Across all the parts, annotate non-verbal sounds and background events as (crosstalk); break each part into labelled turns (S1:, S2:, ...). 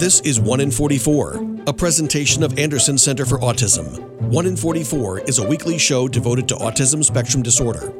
S1: This is 1 in 44, a presentation of Anderson Center for Autism. 1 in 44 is a weekly show devoted to autism spectrum disorder.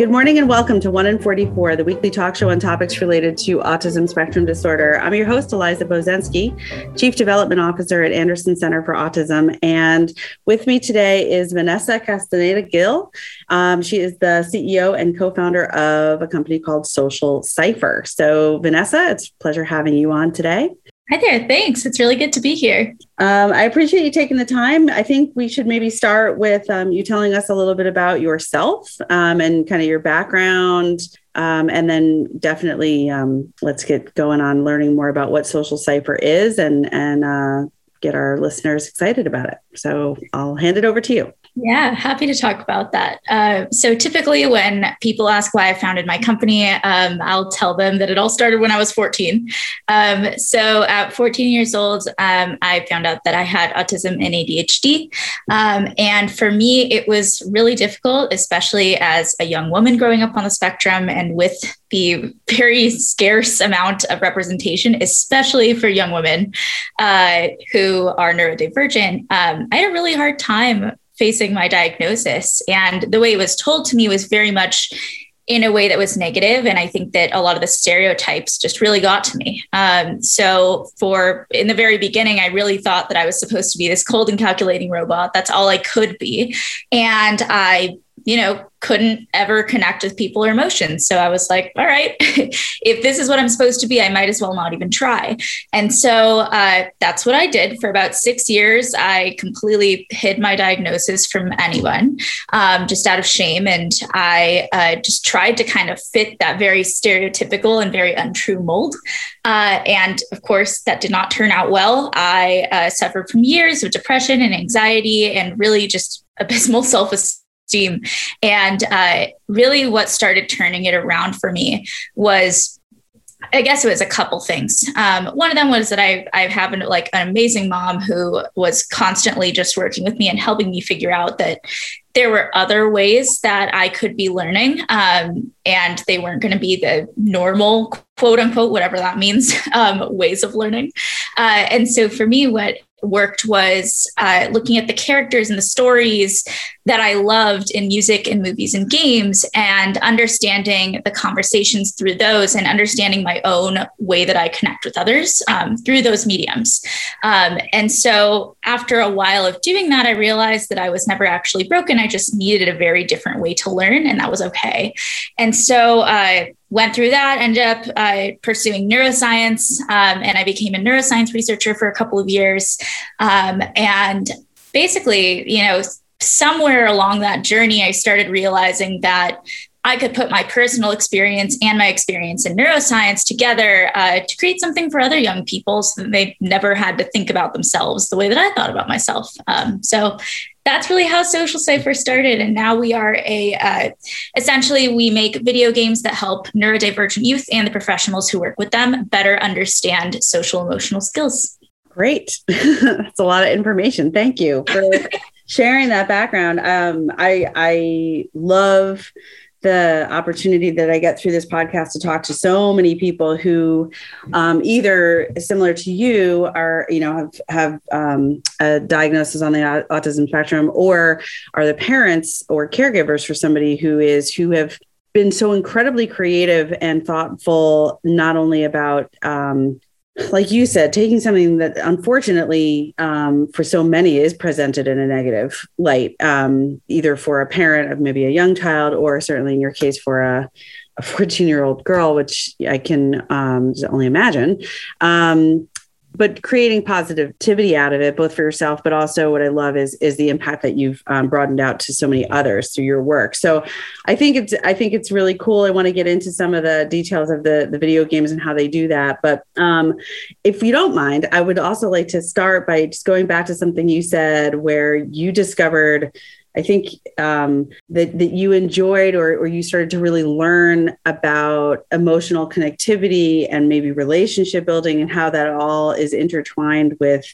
S2: Good morning and welcome to 1 in 44, the weekly talk show on topics related to autism spectrum disorder. I'm your host, Eliza Bozensky, Chief Development Officer at Anderson Center for Autism. And with me today is Vanessa Castaneda Gill. Um, she is the CEO and co founder of a company called Social Cipher. So, Vanessa, it's a pleasure having you on today.
S3: Hi there. Thanks. It's really good to be here.
S2: Um, I appreciate you taking the time. I think we should maybe start with um, you telling us a little bit about yourself um, and kind of your background. Um, and then definitely um, let's get going on learning more about what Social Cipher is and, and uh, get our listeners excited about it. So I'll hand it over to you.
S3: Yeah, happy to talk about that. Uh, so, typically, when people ask why I founded my company, um, I'll tell them that it all started when I was 14. Um, so, at 14 years old, um, I found out that I had autism and ADHD. Um, and for me, it was really difficult, especially as a young woman growing up on the spectrum and with the very scarce amount of representation, especially for young women uh, who are neurodivergent. I had a really hard time facing my diagnosis. And the way it was told to me was very much in a way that was negative. And i think that a lot of the stereotypes just really got to me. Um, so for in the very beginning i really thought that i was supposed to be this cold and calculating robot. That's all i could be. And i you know, couldn't ever connect with people or emotions. So I was like, all right, (laughs) if this is what I'm supposed to be, I might as well not even try. And so uh, that's what I did for about six years. I completely hid my diagnosis from anyone um, just out of shame. And I uh, just tried to kind of fit that very stereotypical and very untrue mold. Uh, and of course, that did not turn out well. I uh, suffered from years of depression and anxiety and really just abysmal (laughs) self esteem And uh, really, what started turning it around for me was I guess it was a couple things. Um, one of them was that I I have an, like an amazing mom who was constantly just working with me and helping me figure out that there were other ways that I could be learning, um, and they weren't going to be the normal quote unquote whatever that means (laughs) um, ways of learning. Uh, and so for me, what worked was uh, looking at the characters and the stories that I loved in music and movies and games and understanding the conversations through those and understanding my own way that I connect with others um, through those mediums. Um, and so after a while of doing that, I realized that I was never actually broken. I just needed a very different way to learn, and that was okay. And so uh, went through that, ended up uh, pursuing neuroscience, um, and I became a neuroscience researcher for a couple of years. Um, and basically, you know, somewhere along that journey, I started realizing that I could put my personal experience and my experience in neuroscience together uh, to create something for other young people so that they never had to think about themselves the way that I thought about myself. Um, so that's really how Social Cipher started. And now we are a, uh, essentially, we make video games that help neurodivergent youth and the professionals who work with them better understand social emotional skills.
S2: Great. (laughs) That's a lot of information. Thank you for (laughs) sharing that background. Um, I, I love the opportunity that I get through this podcast to talk to so many people who um, either similar to you are, you know, have, have um, a diagnosis on the autism spectrum or are the parents or caregivers for somebody who is, who have been so incredibly creative and thoughtful, not only about um, like you said, taking something that unfortunately um, for so many is presented in a negative light, um, either for a parent of maybe a young child, or certainly in your case for a, a 14 year old girl, which I can um, only imagine. Um, but creating positivity out of it, both for yourself, but also what I love is is the impact that you've um, broadened out to so many others through your work. So I think it's I think it's really cool. I want to get into some of the details of the the video games and how they do that. But um, if you don't mind, I would also like to start by just going back to something you said where you discovered I think um, that that you enjoyed or or you started to really learn about emotional connectivity and maybe relationship building and how that all is intertwined with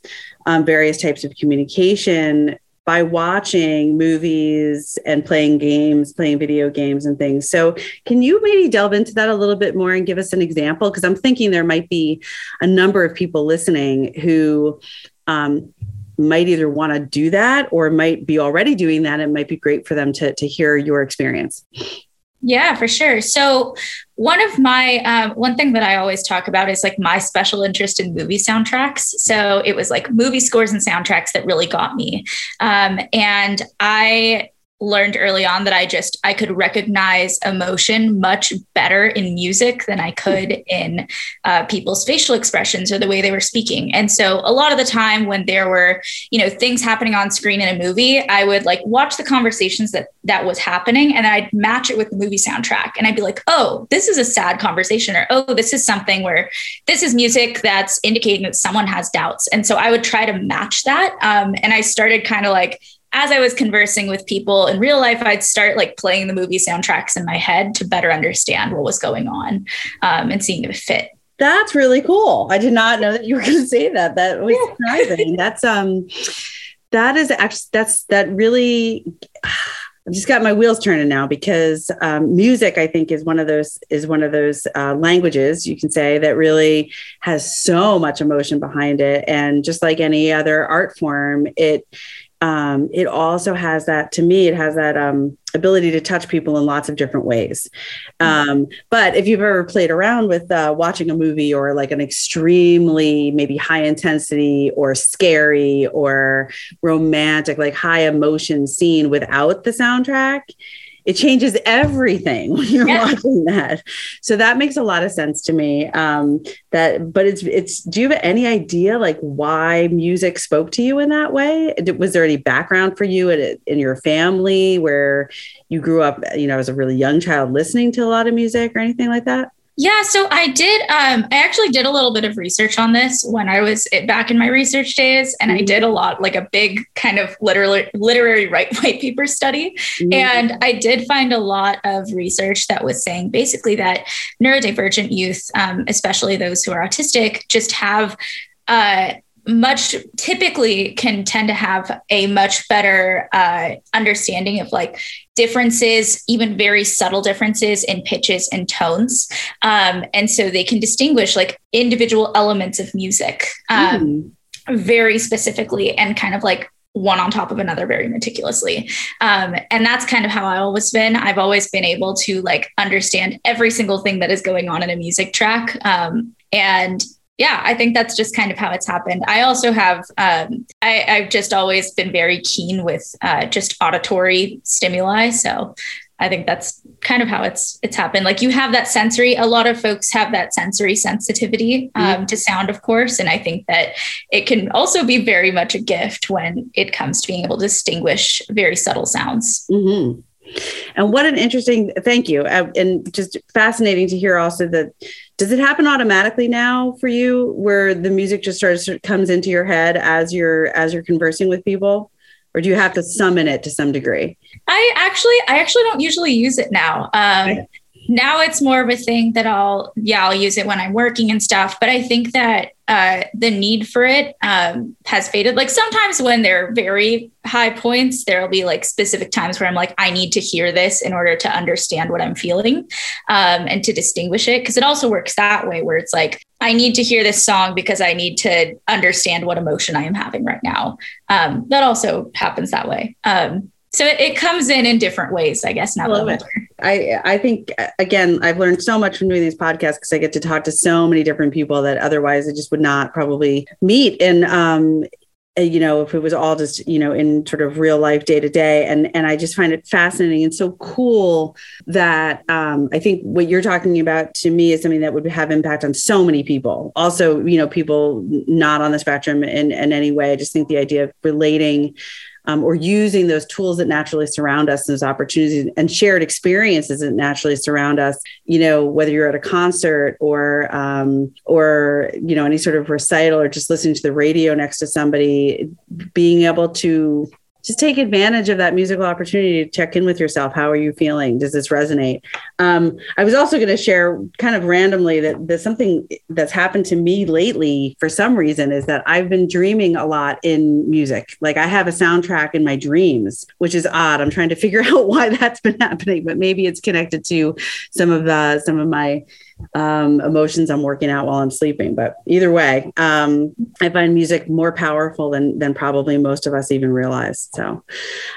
S2: um, various types of communication by watching movies and playing games, playing video games and things. So, can you maybe delve into that a little bit more and give us an example? Because I'm thinking there might be a number of people listening who um, might either want to do that or might be already doing that. It might be great for them to, to hear your experience.
S3: Yeah, for sure. So, one of my um, one thing that I always talk about is like my special interest in movie soundtracks. So it was like movie scores and soundtracks that really got me. Um, and I learned early on that I just I could recognize emotion much better in music than I could in uh, people's facial expressions or the way they were speaking. And so a lot of the time when there were you know things happening on screen in a movie, I would like watch the conversations that that was happening and I'd match it with the movie soundtrack and I'd be like, oh, this is a sad conversation or oh, this is something where this is music that's indicating that someone has doubts. And so I would try to match that. Um, and I started kind of like as I was conversing with people in real life, I'd start like playing the movie soundtracks in my head to better understand what was going on um, and seeing if it fit.
S2: That's really cool. I did not know that you were going to say that. That was yeah. surprising. (laughs) that's um, that is actually that's that really. I've just got my wheels turning now because um, music, I think, is one of those is one of those uh, languages you can say that really has so much emotion behind it, and just like any other art form, it um, it also has that to me it has that um, ability to touch people in lots of different ways. Um, but if you've ever played around with uh, watching a movie or like an extremely maybe high intensity or scary or romantic like high emotion scene without the soundtrack it changes everything (laughs) when you're yeah. watching that. So that makes a lot of sense to me. Um, that, but it's it's. Do you have any idea like why music spoke to you in that way? Was there any background for you in, in your family where you grew up, you know, as a really young child listening to a lot of music or anything like that?
S3: Yeah, so I did. Um, I actually did a little bit of research on this when I was back in my research days, and I mm-hmm. did a lot, like a big kind of literary literary (laughs) white white paper study, mm-hmm. and I did find a lot of research that was saying basically that neurodivergent youth, um, especially those who are autistic, just have uh, much typically can tend to have a much better uh, understanding of like differences, even very subtle differences in pitches and tones. Um, and so they can distinguish like individual elements of music um, mm. very specifically and kind of like one on top of another very meticulously. Um, and that's kind of how I always been. I've always been able to like understand every single thing that is going on in a music track. Um, and yeah, I think that's just kind of how it's happened. I also have, um, I, have just always been very keen with uh, just auditory stimuli. So I think that's kind of how it's it's happened. Like you have that sensory. A lot of folks have that sensory sensitivity um, mm-hmm. to sound, of course, and I think that it can also be very much a gift when it comes to being able to distinguish very subtle sounds.
S2: Mm-hmm. And what an interesting, thank you. Uh, and just fascinating to hear also that does it happen automatically now for you where the music just starts comes into your head as you're as you're conversing with people? Or do you have to summon it to some degree?
S3: I actually I actually don't usually use it now. Um, now it's more of a thing that I'll yeah I'll use it when I'm working and stuff. But I think that uh, the need for it um, has faded. Like sometimes when they're very high points, there'll be like specific times where I'm like I need to hear this in order to understand what I'm feeling um, and to distinguish it. Because it also works that way where it's like I need to hear this song because I need to understand what emotion I am having right now. Um, that also happens that way. Um, so it, it, comes in in different ways, I guess. Now
S2: that I I think again, I've learned so much from doing these podcasts because I get to talk to so many different people that otherwise I just would not probably meet. And um, uh, you know, if it was all just you know in sort of real life day to day, and and I just find it fascinating and so cool that um, I think what you're talking about to me is something that would have impact on so many people. Also, you know, people not on the spectrum in in any way. I just think the idea of relating um, or using those tools that naturally surround us, those opportunities and shared experiences that naturally surround us. You know, whether you're at a concert or um, or you know any sort of recital or just listening to the radio next to somebody, being able to just take advantage of that musical opportunity to check in with yourself. How are you feeling? Does this resonate? Um, I was also going to share kind of randomly that there's something that's happened to me lately for some reason is that I've been dreaming a lot in music. Like I have a soundtrack in my dreams, which is odd. I'm trying to figure (laughs) out why that's been happening, but maybe it's connected to some of the some of my um, emotions I'm working out while I'm sleeping. But either way, um, I find music more powerful than than probably most of us even realize. So,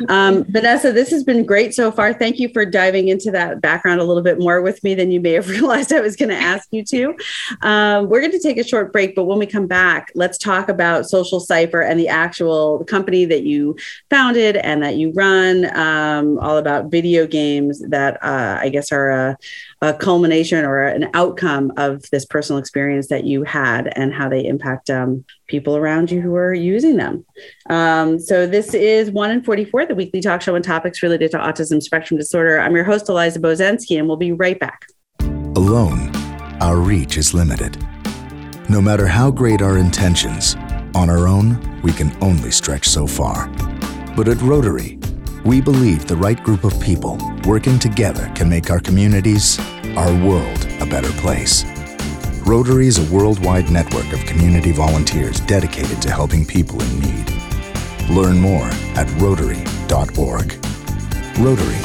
S2: um, Vanessa, this has been great so far. Thank you for diving into that background a little bit more with me than you may have (laughs) realized I was going to ask you to. Um, we're going to take a short break, but when we come back, let's talk about Social Cipher and the actual company that you founded and that you run. Um, all about video games that uh, I guess are a, a culmination or an outcome of this personal experience that you had and how they impact um, people around you who are using them. Um, so, this is 1 in 44, the weekly talk show on topics related to autism spectrum disorder. I'm your host, Eliza Bozensky, and we'll be right back.
S4: Alone, our reach is limited. No matter how great our intentions, on our own, we can only stretch so far. But at Rotary, we believe the right group of people working together can make our communities, our world, a better place. Rotary is a worldwide network of community volunteers dedicated to helping people in need. Learn more at Rotary.org. Rotary,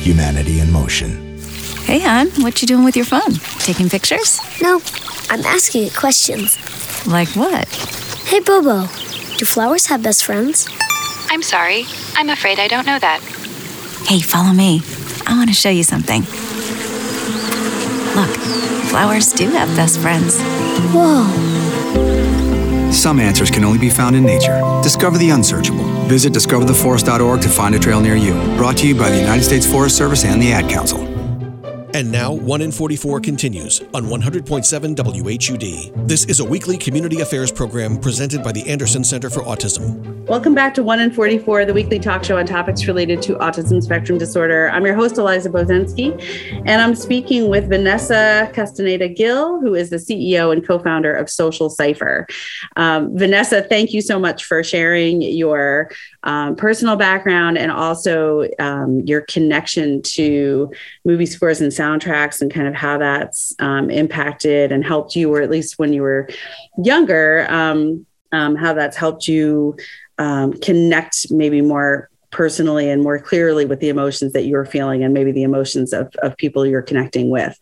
S4: humanity in motion.
S5: Hey, hon, what you doing with your phone? Taking pictures?
S6: No, I'm asking it questions.
S5: Like what?
S6: Hey, Bobo, do flowers have best friends?
S7: I'm sorry. I'm afraid I don't know that.
S5: Hey, follow me. I want to show you something. Look, flowers do have best friends.
S6: Whoa.
S8: Some answers can only be found in nature. Discover the unsearchable. Visit discovertheforest.org to find a trail near you. Brought to you by the United States Forest Service and the Ad Council.
S1: And now, 1 in 44 continues on 100.7 WHUD. This is a weekly community affairs program presented by the Anderson Center for Autism.
S2: Welcome back to 1 in 44, the weekly talk show on topics related to autism spectrum disorder. I'm your host, Eliza Bozensky, and I'm speaking with Vanessa Castaneda Gill, who is the CEO and co founder of Social Cipher. Um, Vanessa, thank you so much for sharing your um, personal background and also um, your connection to movie scores and soundtracks and kind of how that's um, impacted and helped you, or at least when you were younger, um, um, how that's helped you um, connect maybe more personally and more clearly with the emotions that you're feeling and maybe the emotions of, of people you're connecting with.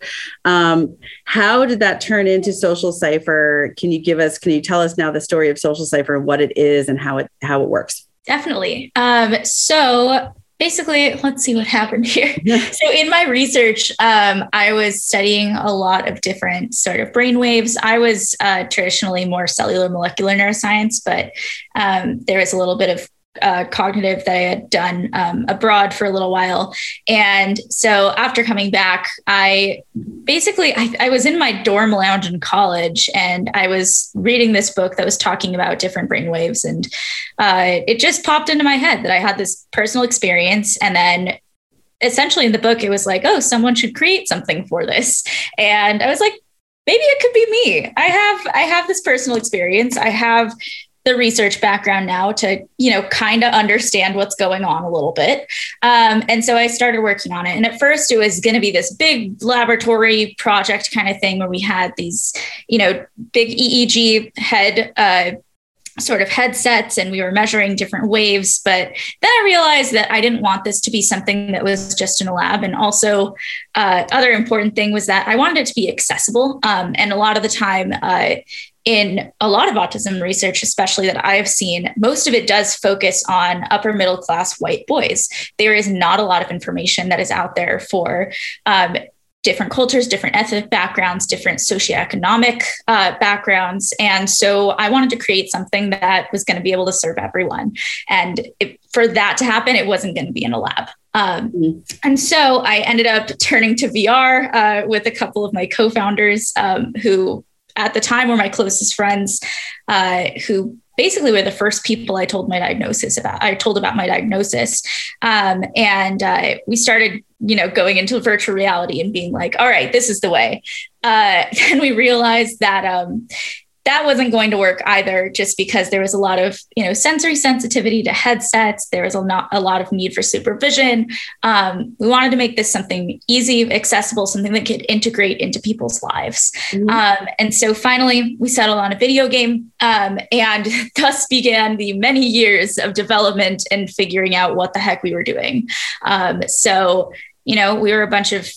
S2: Um, how did that turn into Social Cipher? Can you give us, can you tell us now the story of Social Cipher, and what it is and how it how it works?
S3: Definitely. Um, so basically, let's see what happened here. (laughs) so, in my research, um, I was studying a lot of different sort of brain waves. I was uh, traditionally more cellular molecular neuroscience, but um, there was a little bit of uh, cognitive that I had done um, abroad for a little while. And so after coming back, I basically I, I, was in my dorm lounge in college, and I was reading this book that was talking about different brain waves, and uh, it just popped into my head that I had this personal experience, and then. Essentially, in the book, it was like, oh, someone should create something for this. And I was like, maybe it could be me. I have I have this personal experience. I have the research background now to you know kind of understand what's going on a little bit. Um, and so i started working on it. And at first it was going to be this big laboratory project kind of thing where we had these you know big eeg head uh, sort of headsets and we were measuring different waves. But then i realized that i didn't want this to be something that was just in a lab. And also uh, other important thing was that i wanted it to be accessible. Um, and a lot of the time uh, in a lot of autism research, especially that I have seen, most of it does focus on upper middle class white boys. There is not a lot of information that is out there for um, different cultures, different ethnic backgrounds, different socioeconomic uh, backgrounds. And so I wanted to create something that was going to be able to serve everyone. And it, for that to happen, it wasn't going to be in a lab. Um, mm-hmm. And so I ended up turning to VR uh, with a couple of my co founders um, who at the time were my closest friends uh, who basically were the first people I told my diagnosis about. I told about my diagnosis, um, and uh, we started, you know, going into virtual reality and being like, "All right, this is the way." Uh, (laughs) and we realized that um, that wasn't going to work either, just because there was a lot of you know sensory sensitivity to headsets. There was a not a lot of need for supervision. Um, we wanted to make this something easy, accessible, something that could integrate into people's lives. Mm-hmm. Um, and so finally, we settled on a video game, um, and (laughs) thus began the many years of development and figuring out what the heck we were doing. Um, so you know, we were a bunch of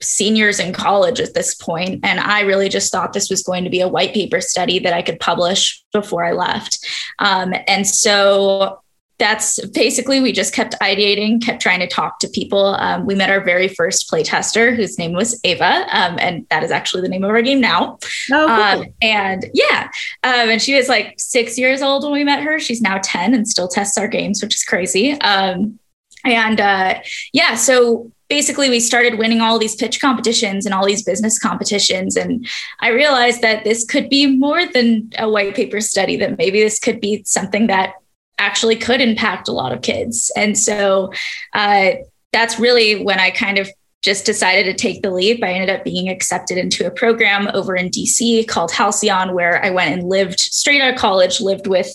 S3: seniors in college at this point and i really just thought this was going to be a white paper study that i could publish before i left. Um, and so that's basically we just kept ideating kept trying to talk to people. Um, we met our very first playtester whose name was ava um, and that is actually the name of our game now. Oh, cool. Um, and yeah um, and she was like six years old when we met her. She's now 10 and still tests our games which is crazy. Um, and uh, yeah so basically we started winning all these pitch competitions and all these business competitions and i realized that this could be more than a white paper study that maybe this could be something that actually could impact a lot of kids and so uh, that's really when i kind of just decided to take the leap. I ended up being accepted into a program over in DC called Halcyon, where I went and lived straight out of college, lived with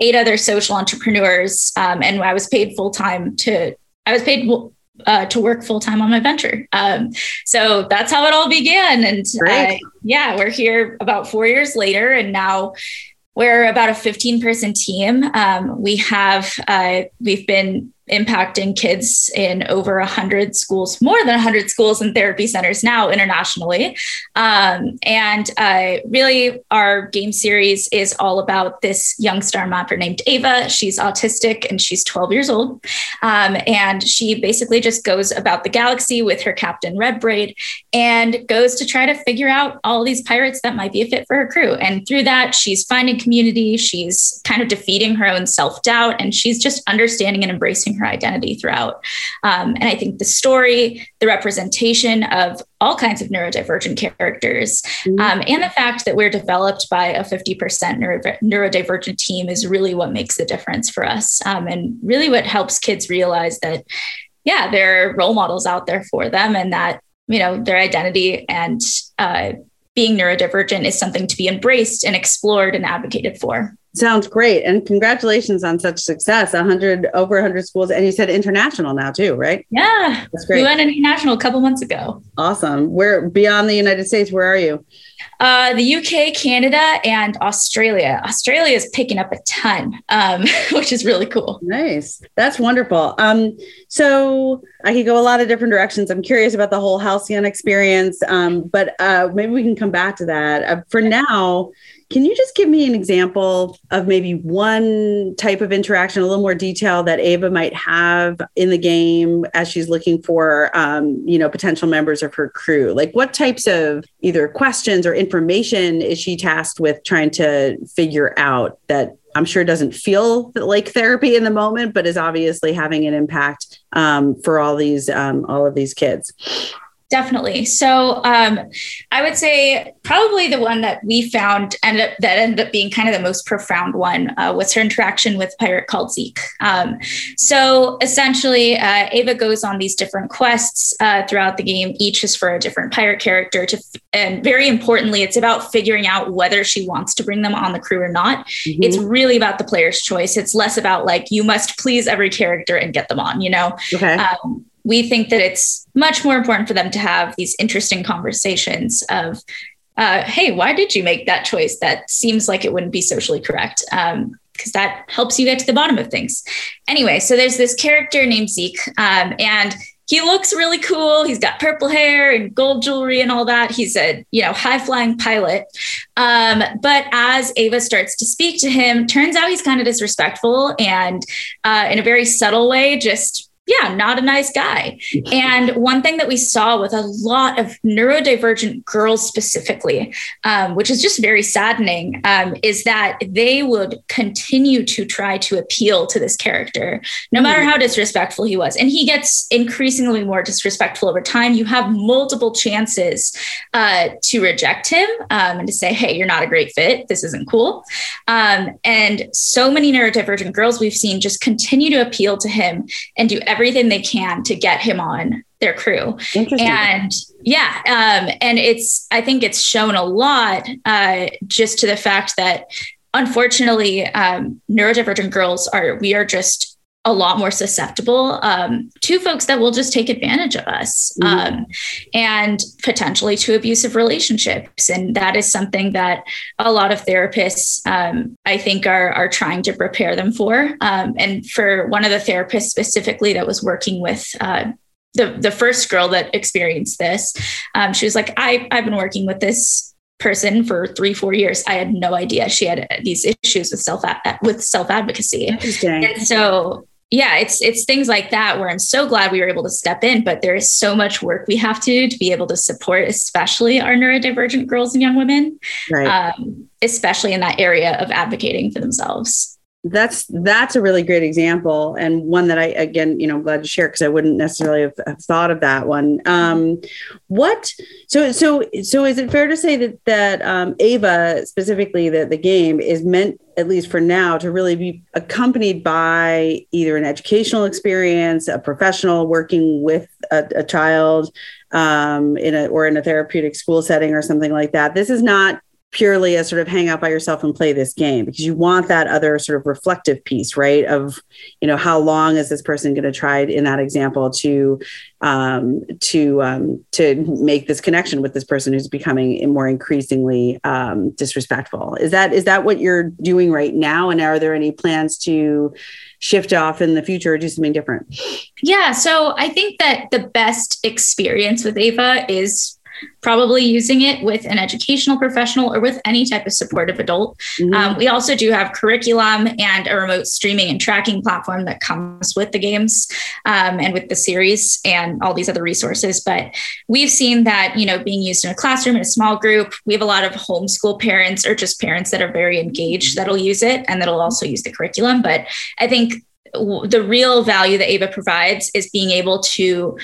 S3: eight other social entrepreneurs, um, and I was paid full time to. I was paid uh, to work full time on my venture. Um, so that's how it all began. And uh, yeah, we're here about four years later, and now we're about a 15 person team. Um, we have uh, we've been impacting kids in over 100 schools, more than 100 schools and therapy centers now internationally. Um, and uh, really, our game series is all about this young star mapper named Ava. She's autistic and she's 12 years old. Um, and she basically just goes about the galaxy with her captain Red Braid and goes to try to figure out all these pirates that might be a fit for her crew. And through that, she's finding community, she's kind of defeating her own self doubt, and she's just understanding and embracing her her identity throughout. Um, and I think the story, the representation of all kinds of neurodivergent characters, mm-hmm. um, and the fact that we're developed by a 50% neuro- neurodivergent team is really what makes the difference for us. Um, and really what helps kids realize that, yeah, there are role models out there for them and that, you know, their identity and uh, being neurodivergent is something to be embraced and explored and advocated for.
S2: Sounds great. And congratulations on such success. 100 over 100 schools and you said international now too, right?
S3: Yeah. That's great. We went international a couple months ago.
S2: Awesome. Where beyond the United States, where are you?
S3: Uh, the UK, Canada, and Australia. Australia is picking up a ton, um, (laughs) which is really cool.
S2: Nice. That's wonderful. Um, so I could go a lot of different directions. I'm curious about the whole Halcyon experience, um, but uh, maybe we can come back to that. Uh, for now, can you just give me an example of maybe one type of interaction, a little more detail that Ava might have in the game as she's looking for, um, you know, potential members of her crew? Like, what types of either questions or information is she tasked with trying to figure out that I'm sure doesn't feel like therapy in the moment, but is obviously having an impact um, for all these um, all of these kids.
S3: Definitely. So um, I would say probably the one that we found ended up, that ended up being kind of the most profound one uh, was her interaction with a pirate called Zeke. Um, so essentially, uh, Ava goes on these different quests uh, throughout the game. Each is for a different pirate character. To, and very importantly, it's about figuring out whether she wants to bring them on the crew or not. Mm-hmm. It's really about the player's choice. It's less about like you must please every character and get them on. You know. Okay. Um, we think that it's much more important for them to have these interesting conversations of uh, hey why did you make that choice that seems like it wouldn't be socially correct? Um, because that helps you get to the bottom of things. Anyway so there's this character named zeke um, and he looks really cool. He's got purple hair and gold jewelry and all that. He's a you know high flying pilot. Um, but as ava starts to speak to him turns out he's kind of disrespectful and uh, in a very subtle way just yeah, not a nice guy. And one thing that we saw with a lot of neurodivergent girls specifically, um, which is just very saddening, um, is that they would continue to try to appeal to this character, no mm. matter how disrespectful he was. And he gets increasingly more disrespectful over time. You have multiple chances uh, to reject him um, and to say, hey, you're not a great fit. This isn't cool. Um, and so many neurodivergent girls we've seen just continue to appeal to him and do everything they can to get him on their crew.
S2: Interesting.
S3: And yeah, um, and it's I think it's shown a lot uh, just to the fact that unfortunately um, neurodivergent girls are we are just a lot more susceptible um, to folks that will just take advantage of us mm-hmm. um, and potentially to abusive relationships. And that is something that a lot of therapists, um, I think, are, are trying to prepare them for. Um, and for one of the therapists specifically that was working with uh, the, the first girl that experienced this, um, she was like, I, I've been working with this person for three four years i had no idea she had these issues with self with self advocacy and so yeah, it's it's things like that where I'm so glad we were able to step in, but there is so much work we have to do to be able to support, especially our neurodivergent girls and young women, right. um, especially in that area of advocating for themselves
S2: that's that's a really great example and one that i again you know I'm glad to share because i wouldn't necessarily have, have, thought of that one. Um what so so so is it fair to say that that um, ava specifically the, the game is meant at least for now to really be accompanied by either an educational experience a professional working with a, a child um, in a or in a therapeutic school setting or something like that? This is not purely as sort of hang out by yourself and play this game because you want that other sort of reflective piece right of you know how long is this person going to try in that example to um, to um, to make this connection with this person who's becoming more increasingly um, disrespectful? Is that is that what you're doing right now? And are there any plans to shift off in the future or do something different?
S3: Yeah so i think that the best experience with ava is probably using it with an educational professional or with any type of supportive adult. Mm-hmm. Um, we also do have curriculum and a remote streaming and tracking platform that comes with the games um, and with the series and all these other resources. But we've seen that, you know, being used in a classroom in a small group, we have a lot of homeschool parents or just parents that are very engaged that'll use it and that'll also use the curriculum. But I think the real value that Ava provides is being able to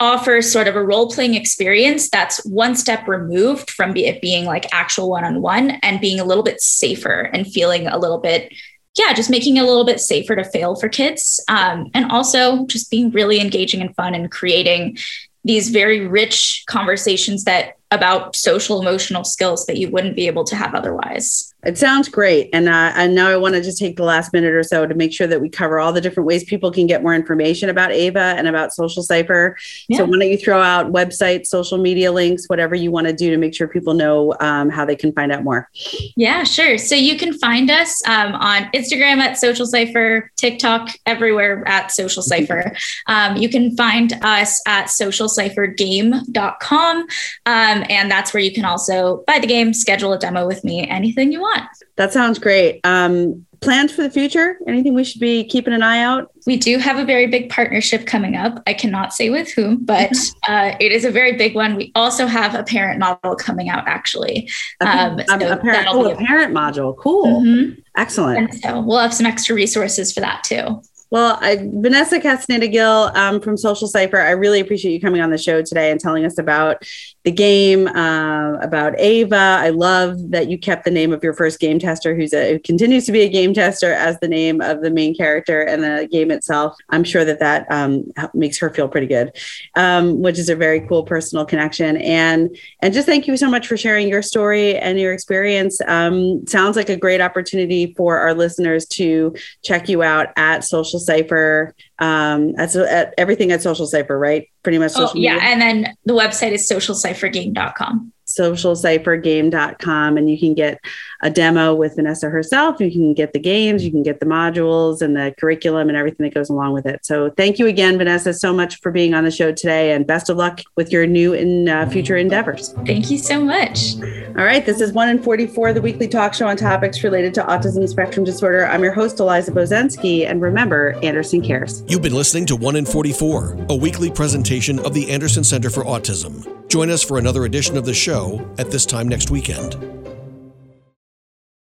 S3: offers sort of a role playing experience that's one step removed from it being like actual one on one and being a little bit safer and feeling a little bit yeah, just making it a little bit safer to fail for kids. Um, and also just being really engaging and fun and creating these very rich conversations that about social emotional skills that you wouldn't be able to have otherwise.
S2: It sounds great. And, uh, and now I want to just take the last minute or so to make sure that we cover all the different ways people can get more information about Ava and about Social Cipher. Yeah. So why don't you throw out websites, social media links, whatever you want to do to make sure people know um, how they can find out more?
S3: Yeah, sure. So you can find us um, on Instagram at Social Cipher, TikTok, everywhere at Social (laughs) Cipher. Um, you can find us at socialciphergame.com. Um, um, and that's where you can also buy the game, schedule a demo with me, anything you want.
S2: That sounds great. Um, plans for the future? Anything we should be keeping an eye out?
S3: We do have a very big partnership coming up. I cannot say with whom, but (laughs) uh, it is a very big one. We also have a parent model coming out, actually.
S2: Um, so a, parent, oh, a, a parent module. Cool. Mm-hmm. Excellent.
S3: And so we'll have some extra resources for that too.
S2: Well, I, Vanessa Castaneda Gill um, from Social Cipher, I really appreciate you coming on the show today and telling us about the game, uh, about Ava. I love that you kept the name of your first game tester, who's a who continues to be a game tester, as the name of the main character and the game itself. I'm sure that that um, makes her feel pretty good, um, which is a very cool personal connection. And and just thank you so much for sharing your story and your experience. Um, sounds like a great opportunity for our listeners to check you out at Social Cipher um at, at everything at social cipher right? Pretty much
S3: oh, yeah and then the website is socialciphergame.com
S2: socialciphergame.com and you can get a demo with Vanessa herself. You can get the games, you can get the modules and the curriculum and everything that goes along with it. So thank you again, Vanessa, so much for being on the show today and best of luck with your new and uh, future endeavors.
S3: Thank you so much.
S2: All right. This is 1 in 44, the weekly talk show on topics related to autism spectrum disorder. I'm your host, Eliza Bozensky. And remember, Anderson cares.
S1: You've been listening to 1 in 44, a weekly presentation of the Anderson Center for Autism. Join us for another edition of the show at this time next weekend.